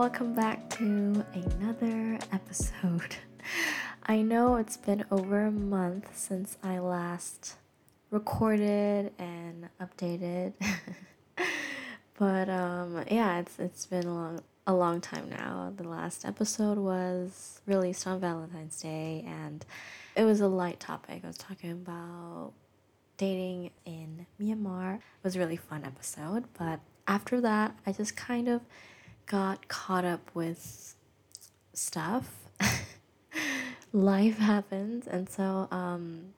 welcome back to another episode. I know it's been over a month since I last recorded and updated. but um yeah, it's it's been a long a long time now. The last episode was released on Valentine's Day and it was a light topic. I was talking about dating in Myanmar. It was a really fun episode, but after that, I just kind of got caught up with stuff. Life happens, and so um,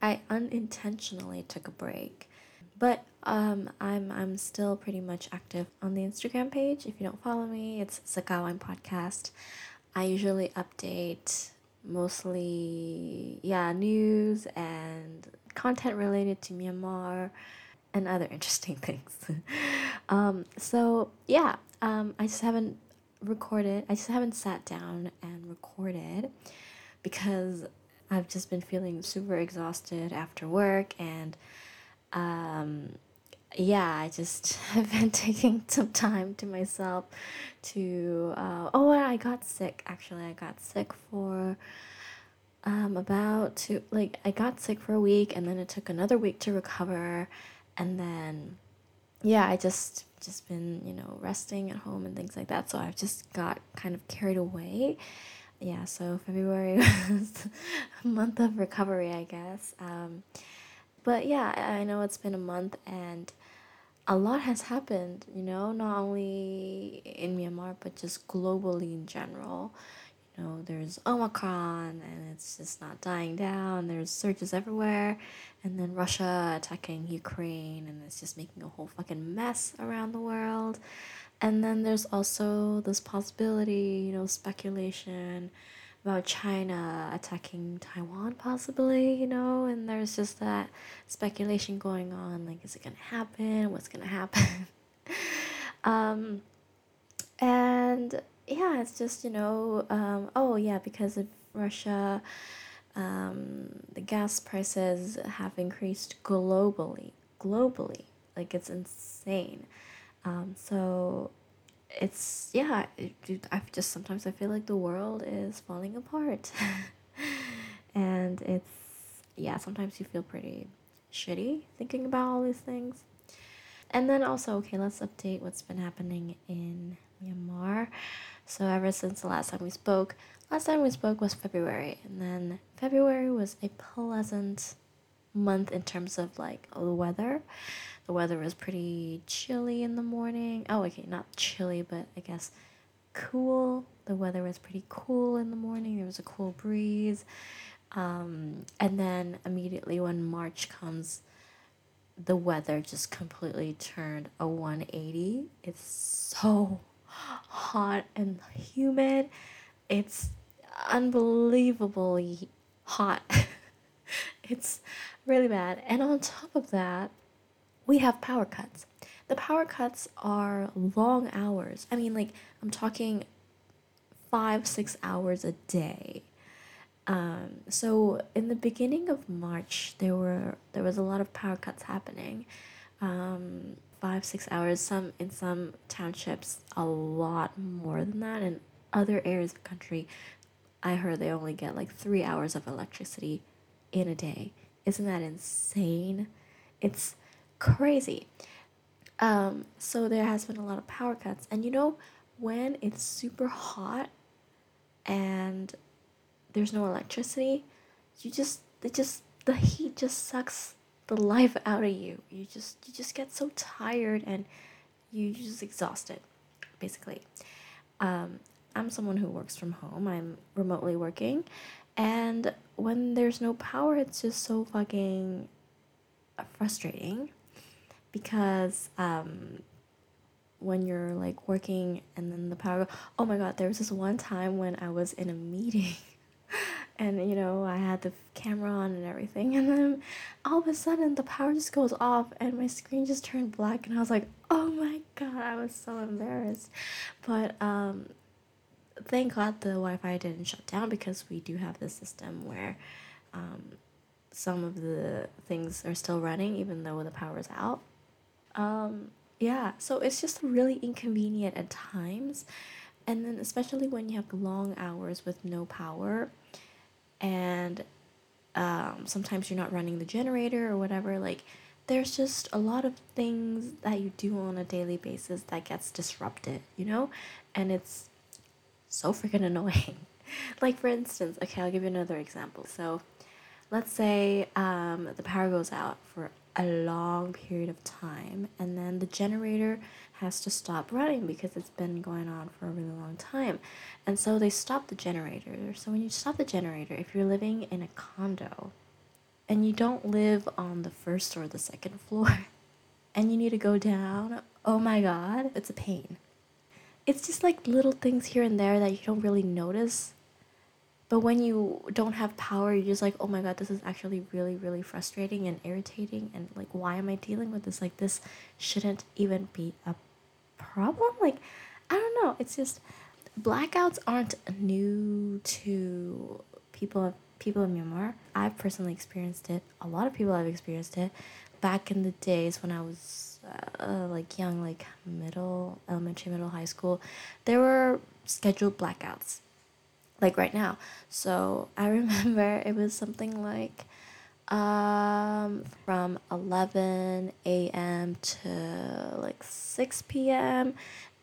I unintentionally took a break. But um, I'm I'm still pretty much active on the Instagram page. If you don't follow me, it's Sakawan Podcast. I usually update mostly yeah news and content related to Myanmar and other interesting things. um, so yeah, um, I just haven't recorded. I just haven't sat down and recorded because I've just been feeling super exhausted after work and um, yeah, I just have been taking some time to myself to uh, oh I got sick actually I got sick for um about two like I got sick for a week and then it took another week to recover and then yeah I just just been you know resting at home and things like that so I've just got kind of carried away yeah so February was a month of recovery I guess um but yeah I know it's been a month and a lot has happened, you know, not only in Myanmar but just globally in general. You know, there's Omicron and it's just not dying down. There's surges everywhere, and then Russia attacking Ukraine and it's just making a whole fucking mess around the world. And then there's also this possibility, you know, speculation about China attacking Taiwan, possibly, you know, and there's just that speculation going on like, is it gonna happen? What's gonna happen? um, and yeah, it's just, you know, um, oh, yeah, because of Russia, um, the gas prices have increased globally. Globally. Like, it's insane. Um, so it's yeah it, i just sometimes i feel like the world is falling apart and it's yeah sometimes you feel pretty shitty thinking about all these things and then also okay let's update what's been happening in myanmar so ever since the last time we spoke last time we spoke was february and then february was a pleasant month in terms of like the weather the weather was pretty chilly in the morning. Oh, okay, not chilly, but I guess cool. The weather was pretty cool in the morning. There was a cool breeze. Um, and then immediately when March comes, the weather just completely turned a 180. It's so hot and humid. It's unbelievably hot. it's really bad. And on top of that, we have power cuts. The power cuts are long hours. I mean, like, I'm talking five, six hours a day. Um, so in the beginning of March, there were there was a lot of power cuts happening. Um, five, six hours. Some in some townships, a lot more than that. In other areas of the country, I heard they only get like three hours of electricity in a day. Isn't that insane? It's crazy. Um, so there has been a lot of power cuts. And you know, when it's super hot and there's no electricity, you just it just the heat just sucks the life out of you. You just you just get so tired and you just exhausted, basically. Um, I'm someone who works from home. I'm remotely working, and when there's no power, it's just so fucking frustrating because um, when you're like working and then the power oh my god there was this one time when i was in a meeting and you know i had the camera on and everything and then all of a sudden the power just goes off and my screen just turned black and i was like oh my god i was so embarrassed but um thank god the wi-fi didn't shut down because we do have this system where um, some of the things are still running even though the power's out um, Yeah, so it's just really inconvenient at times. And then, especially when you have long hours with no power, and um, sometimes you're not running the generator or whatever, like, there's just a lot of things that you do on a daily basis that gets disrupted, you know? And it's so freaking annoying. like, for instance, okay, I'll give you another example. So, let's say um, the power goes out for a long period of time and then the generator has to stop running because it's been going on for a really long time. And so they stop the generator. So when you stop the generator if you're living in a condo and you don't live on the first or the second floor and you need to go down oh my god it's a pain. It's just like little things here and there that you don't really notice but when you don't have power, you're just like, oh my god, this is actually really, really frustrating and irritating. And like, why am I dealing with this? Like, this shouldn't even be a problem. Like, I don't know. It's just blackouts aren't new to people people in Myanmar. I've personally experienced it. A lot of people have experienced it. Back in the days when I was uh, like young, like middle, elementary, middle, high school, there were scheduled blackouts like right now. So I remember it was something like um, from 11 a.m. to like 6 p.m.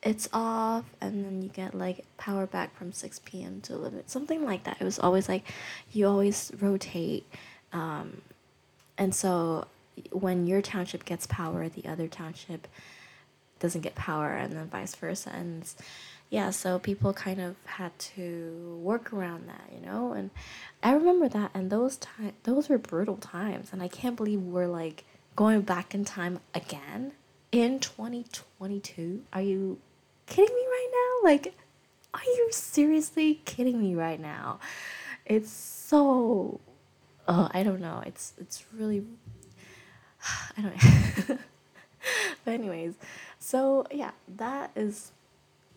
It's off, and then you get like power back from 6 p.m. to 11, something like that. It was always like you always rotate. Um, and so when your township gets power, the other township doesn't get power, and then vice versa. And yeah, so people kind of had to work around that, you know? And I remember that and those time those were brutal times and I can't believe we're like going back in time again in 2022. Are you kidding me right now? Like are you seriously kidding me right now? It's so oh, I don't know. It's it's really I don't know. but anyways, so yeah, that is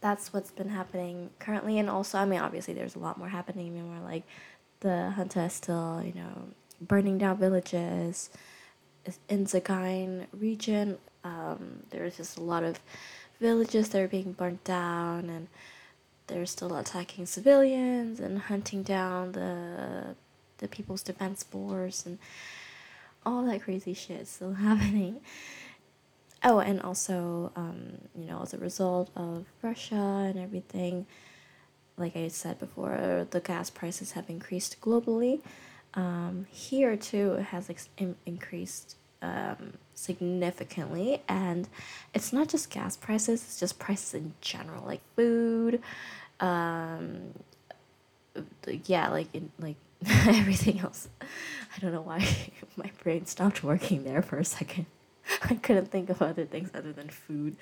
that's what's been happening currently and also i mean obviously there's a lot more happening mean, more like the junta is still you know burning down villages in Sagaing region um, there's just a lot of villages that are being burnt down and they're still attacking civilians and hunting down the the people's defense force and all that crazy shit still happening Oh, and also, um, you know, as a result of Russia and everything, like I said before, the gas prices have increased globally. Um, here too, it has ex- increased um, significantly, and it's not just gas prices; it's just prices in general, like food, um, yeah, like in like everything else. I don't know why my brain stopped working there for a second. I couldn't think of other things other than food.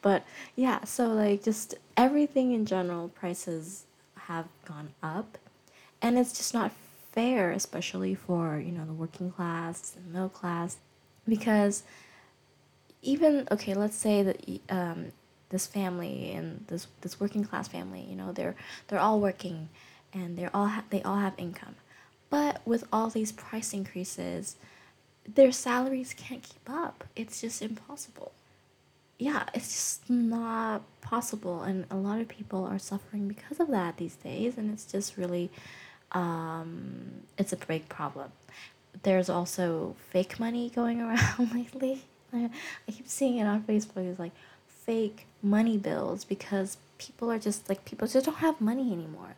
But yeah, so like just everything in general, prices have gone up. And it's just not fair, especially for, you know, the working class and middle class. Because even, okay, let's say that um, this family and this, this working class family, you know, they're, they're all working and they're all ha- they all have income. But with all these price increases, their salaries can't keep up. It's just impossible. Yeah, it's just not possible, and a lot of people are suffering because of that these days, and it's just really, um, it's a big problem. There's also fake money going around lately. I, keep seeing it on Facebook. It's like fake money bills because people are just like people just don't have money anymore,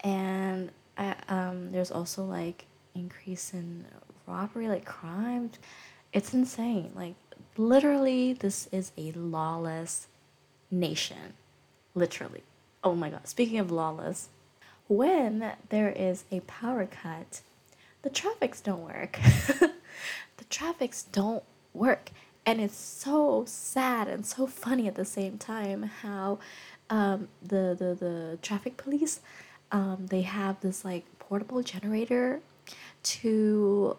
and I, um, there's also like increase in robbery, like crime. It's insane. Like, literally, this is a lawless nation. Literally. Oh my god. Speaking of lawless, when there is a power cut, the traffics don't work. the traffics don't work. And it's so sad and so funny at the same time how um, the, the, the traffic police um, they have this like portable generator to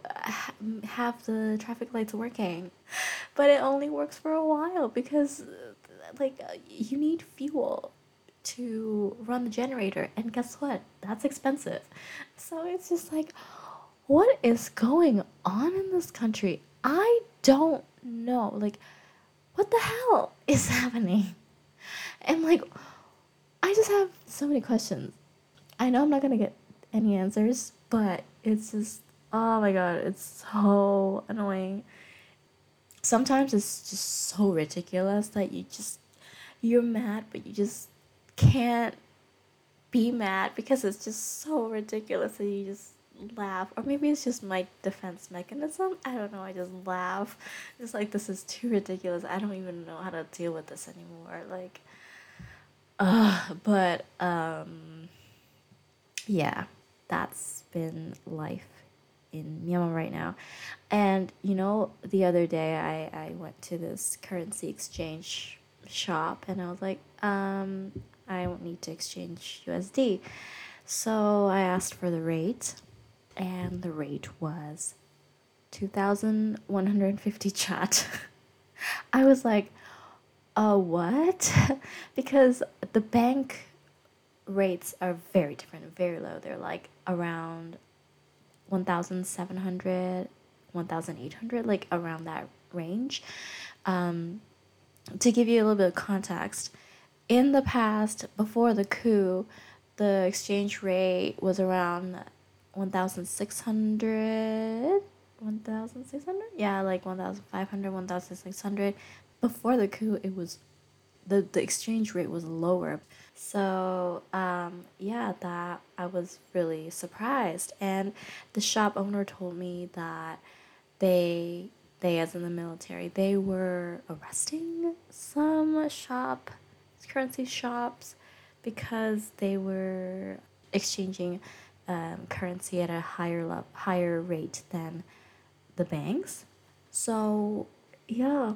have the traffic lights working. But it only works for a while because, like, you need fuel to run the generator, and guess what? That's expensive. So it's just like, what is going on in this country? I don't know. Like, what the hell is happening? And like, I just have so many questions. I know I'm not gonna get any answers, but it's just, oh my god, it's so annoying. Sometimes it's just so ridiculous that you just, you're mad, but you just can't be mad because it's just so ridiculous that you just laugh. Or maybe it's just my defense mechanism. I don't know i just laugh. It's like this is too ridiculous. I don't even know how to deal with this anymore. Like uh but um yeah that's been life in Myanmar right now. And you know, the other day I, I went to this currency exchange shop and I was like, um, I won't need to exchange USD. So I asked for the rate and the rate was 2,150 kyat. I was like, uh, what? because the bank rates are very different, very low. They're like around 1,700, 1,800, like around that range. Um, to give you a little bit of context, in the past, before the coup, the exchange rate was around 1,600. 1,600? Yeah, like 1,500, 1,600. Before the coup, it was the, the exchange rate was lower. So, um, yeah, that I was really surprised. And the shop owner told me that they, they as in the military, they were arresting some shop, currency shops, because they were exchanging um, currency at a higher level, higher rate than the banks. So, yeah,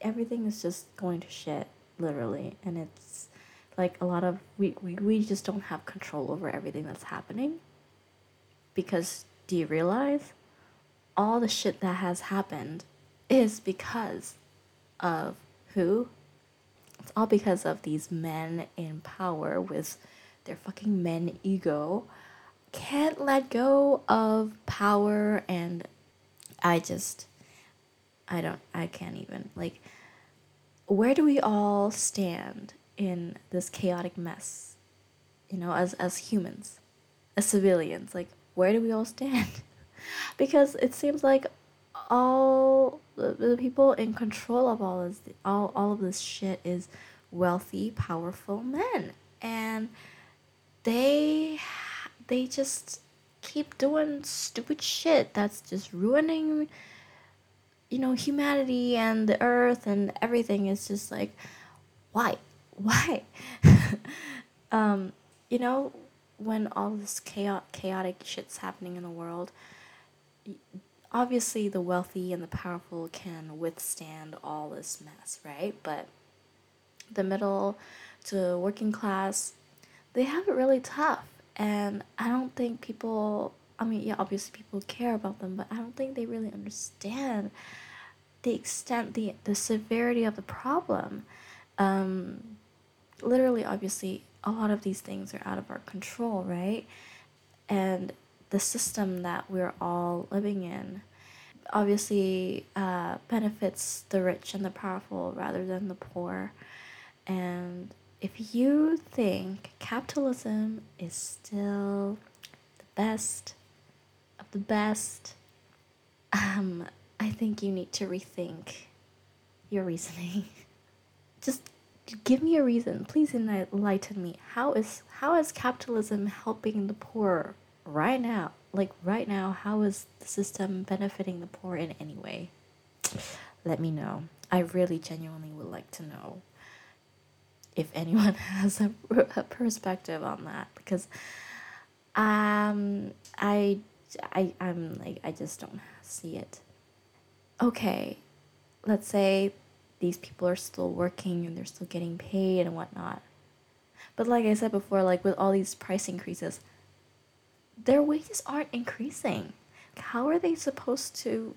everything is just going to shit literally and it's like a lot of we, we, we just don't have control over everything that's happening. Because do you realize? All the shit that has happened is because of who? It's all because of these men in power with their fucking men ego. Can't let go of power and i just i don't i can't even like where do we all stand in this chaotic mess? You know, as as humans, as civilians, like where do we all stand? because it seems like all the, the people in control of all this all, all of this shit is wealthy, powerful men. And they they just keep doing stupid shit that's just ruining you know, humanity and the earth and everything is just like, why? Why? um, you know, when all this chaotic, shit's happening in the world, obviously the wealthy and the powerful can withstand all this mess, right? But the middle to working class, they have it really tough. And I don't think people I mean, yeah, obviously people care about them, but I don't think they really understand the extent, the the severity of the problem. Um, literally, obviously, a lot of these things are out of our control, right? And the system that we're all living in obviously uh, benefits the rich and the powerful rather than the poor. And if you think capitalism is still the best of the best, um, I think you need to rethink your reasoning. Just give me a reason. Please enlighten me. How is how is capitalism helping the poor right now? Like right now, how is the system benefiting the poor in any way? Let me know. I really genuinely would like to know if anyone has a, a perspective on that because um I I I'm like I just don't see it. Okay, let's say these people are still working and they're still getting paid and whatnot. But like I said before, like with all these price increases, their wages aren't increasing. How are they supposed to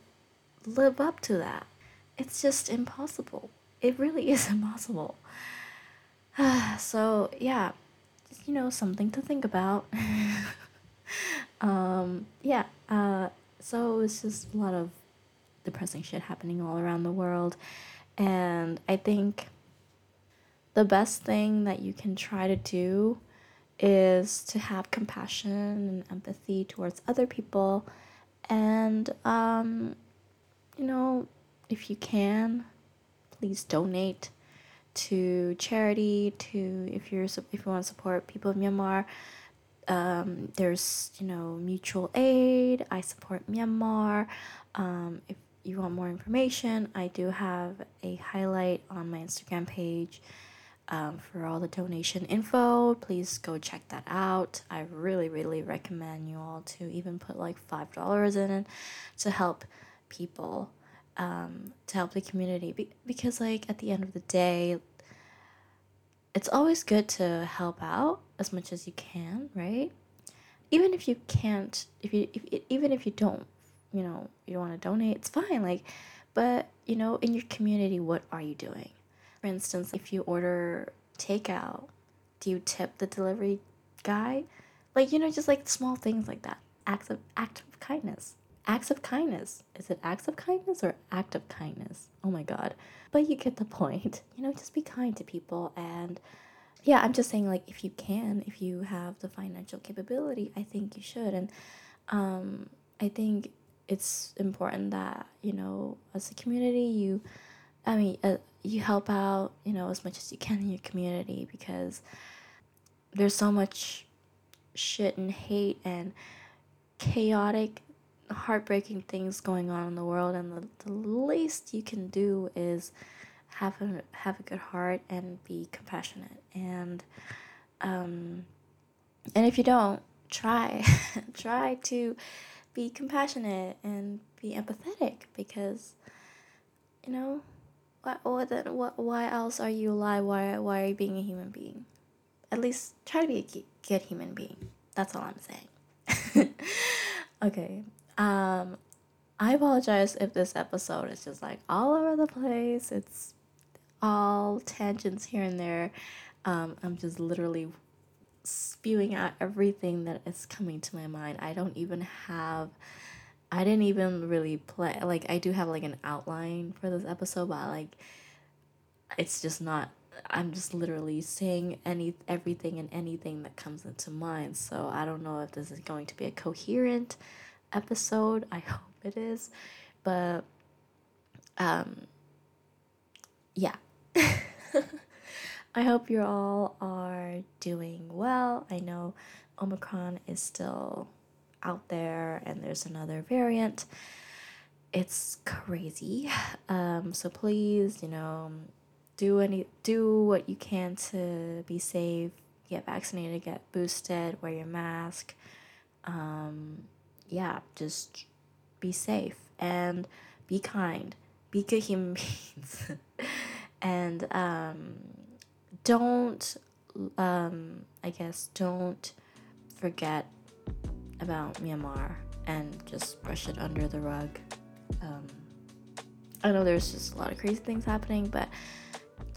live up to that? It's just impossible. It really is impossible. so yeah, you know, something to think about. um, yeah, uh, so it's just a lot of depressing shit happening all around the world. And I think the best thing that you can try to do is to have compassion and empathy towards other people. And, um, you know, if you can, please donate to charity, to if you're if you want to support people of Myanmar. Um, there's you know mutual aid. I support Myanmar. Um, if you want more information, I do have a highlight on my Instagram page um, for all the donation info. Please go check that out. I really, really recommend you all to even put like $5 in to help people, um, to help the community. Be- because, like, at the end of the day, it's always good to help out as much as you can, right? Even if you can't, if you, if, even if you don't, you know, you don't want to donate, it's fine. Like, but, you know, in your community, what are you doing? For instance, if you order takeout, do you tip the delivery guy? Like, you know, just like small things like that. Acts of act of kindness. Acts of kindness. Is it acts of kindness or act of kindness? Oh my god. But you get the point. You know, just be kind to people and yeah, I'm just saying like if you can, if you have the financial capability, I think you should. And um I think it's important that, you know, as a community you I mean, uh, you help out, you know, as much as you can in your community because there's so much shit and hate and chaotic, heartbreaking things going on in the world, and the, the least you can do is have a have a good heart and be compassionate. And um and if you don't try try to be compassionate and be empathetic because you know what, what, then, what, why else are you alive? Why, why are you being a human being? At least try to be a good human being. That's all I'm saying. okay. Um, I apologize if this episode is just like all over the place. It's all tangents here and there. Um, I'm just literally spewing out everything that is coming to my mind. I don't even have I didn't even really play like I do have like an outline for this episode, but like it's just not I'm just literally saying any everything and anything that comes into mind. So I don't know if this is going to be a coherent episode. I hope it is. But um yeah. I hope you all are doing well. I know Omicron is still out there and there's another variant. It's crazy. Um, so please, you know, do any do what you can to be safe, get vaccinated, get boosted, wear your mask. Um, yeah, just be safe and be kind. Be good human beings. and um, don't um, I guess don't forget about Myanmar and just brush it under the rug. Um, I know there's just a lot of crazy things happening, but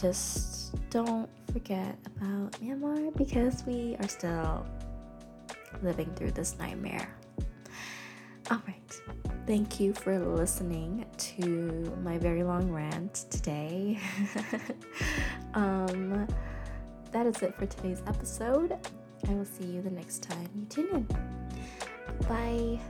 just don't forget about Myanmar because we are still living through this nightmare. Alright, thank you for listening to my very long rant today. um, that is it for today's episode. I will see you the next time you tune in. Bye.